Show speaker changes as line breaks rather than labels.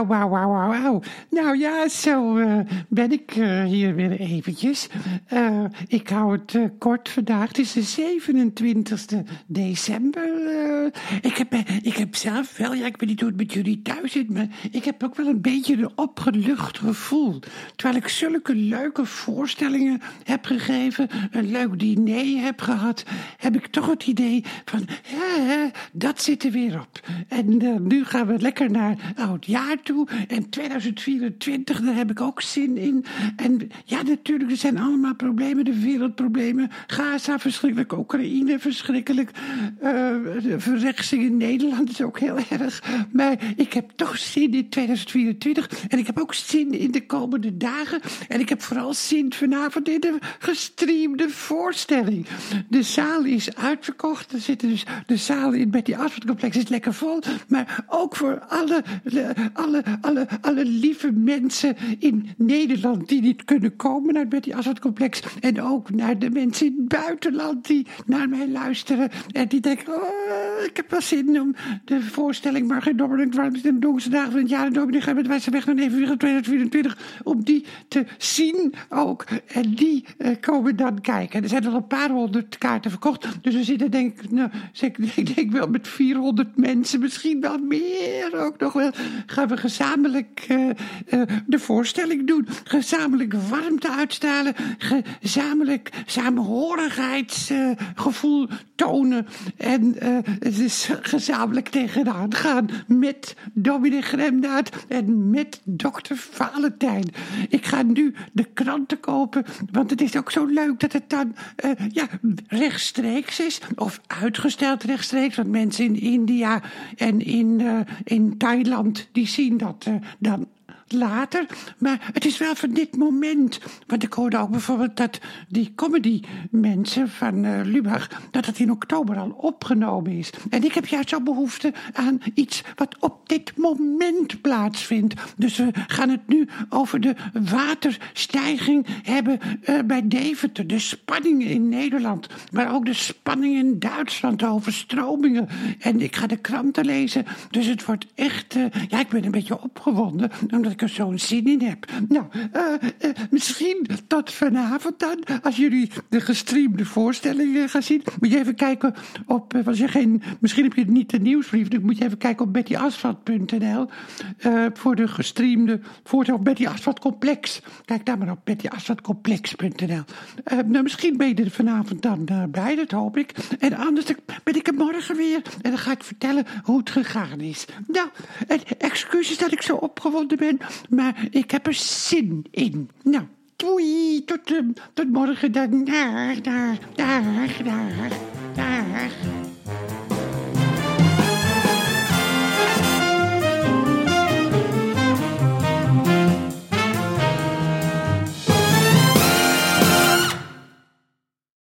Oh, nou ja, zo eh, ben ik eh, hier weer eventjes. Eh, ik hou het kort vandaag. Het is de 27e december. ik, heb, ik heb zelf wel, ja, ik weet niet hoe het met jullie thuis zit, maar ik heb ook wel een beetje een opgelucht gevoel. Terwijl ik zulke leuke voorstellingen heb gegeven, een leuk diner heb gehad, heb ik toch het idee van, dat zit er weer op. En nu gaan we lekker naar oud En 2024, daar heb ik ook zin in. En ja, natuurlijk, er zijn allemaal problemen. De wereldproblemen. Gaza verschrikkelijk. Oekraïne verschrikkelijk. Uh, verrechtsing in Nederland is ook heel erg. Maar ik heb toch zin in 2024. En ik heb ook zin in de komende dagen. En ik heb vooral zin vanavond in de gestreamde voorstelling. De zaal is uitverkocht. Er zitten dus de zaal in Betty Asphalt complex is lekker vol. Maar ook voor alle, alle, alle, alle lieve mensen in Nederland die niet kunnen komen naar het Betty Asphalt complex. En ook naar de mensen in het buitenland die naar mij luisteren. En die denken, oh, ik heb wel zin om de voorstelling Warm is de donkerste dagen van het jaar. En gaat met wijze weg naar even 2024. Om die te zien ook. En die uh, komen dan kijken. Er zijn al een paar honderd kaarten verkocht. Dus we zitten denk ik, nou, ik denk wel met 400 mensen, misschien wel meer ook nog wel. Gaan we gezamenlijk uh, uh, de voorstelling doen. Gezamenlijk warmte uitstralen. Gezamenlijk samenhorigheidsgevoel tonen. En uh, het is gezamenlijk tegenaan gaan met Dominic Gremdaad en met dokter Valentijn. Ik ga nu de kranten kopen, want het is ook zo leuk dat het dan ja, rechtstreeks is. Of uitgesteld rechtstreeks, want mensen in India en in, in Thailand, die zien dat uh, dan later. Maar het is wel van dit moment. Want ik hoorde ook bijvoorbeeld dat die comedy mensen van uh, Lubach... dat het in oktober al opgenomen is. En ik heb juist zo behoefte aan iets wat op dit moment plaatsvindt. Dus we gaan het nu over de waterstijging hebben uh, bij Deventer. De spanningen in Nederland. Maar ook de spanning in Duitsland, de overstromingen. En ik ga de kranten lezen. Dus het wordt echt... Uh, ja, ik ben een beetje opgewonden. Omdat ik er zo'n zin in heb. Nou, uh, uh, misschien tot vanavond dan. Als jullie de gestreamde voorstellingen gaan zien. Moet je even kijken op. Uh, je geen, misschien heb je niet de nieuwsbrief. Dan moet je even kijken op bettyasfalt.nl. voor de gestreamde voorstelling. Of Betty Asfalt Complex. Kijk daar maar op bettyasfaltcomplex.nl. nou, misschien ben je er vanavond dan bij. Dat hoop ik. En anders ben ik er morgen weer. En dan ga ik vertellen hoe het gegaan is. Nou, excuses dat ik zo opgewonden ben. Maar ik heb er zin in. Nou, doei. Tot, uh, tot morgen dan. Daar, daar, daar, daar, daar.